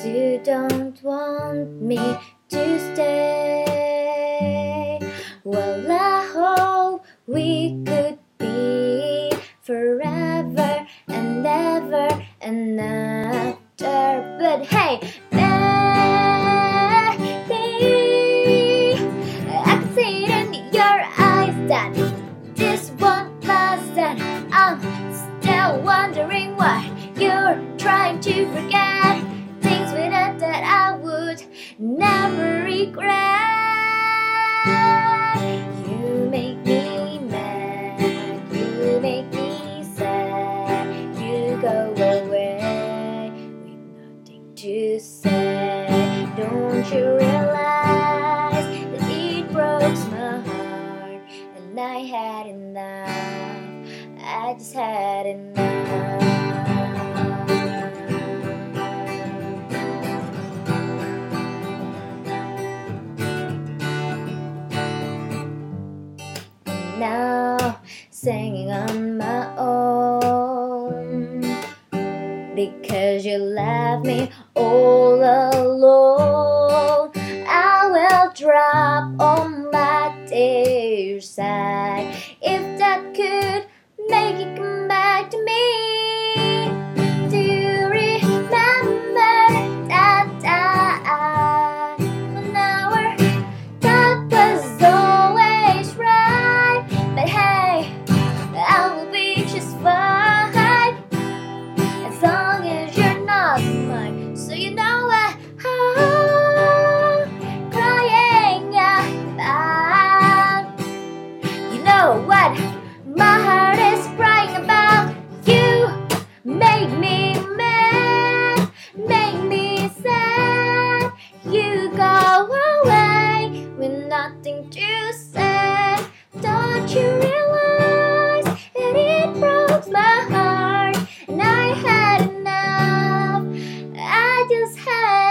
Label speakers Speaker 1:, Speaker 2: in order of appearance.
Speaker 1: you don't want me to stay. Well, I hope we could be forever and ever and after. But hey, baby, I can see it in your eyes that this won't last, and I'm still wondering why you're trying to forget. Never regret. You make me mad, you make me sad. You go away with nothing to say. Don't you realize that it broke my heart and I had enough? I just had enough. Now singing on my own because you left me all alone. I will drop all nothing to say. Don't you realize that it broke my heart and I had enough? I just had.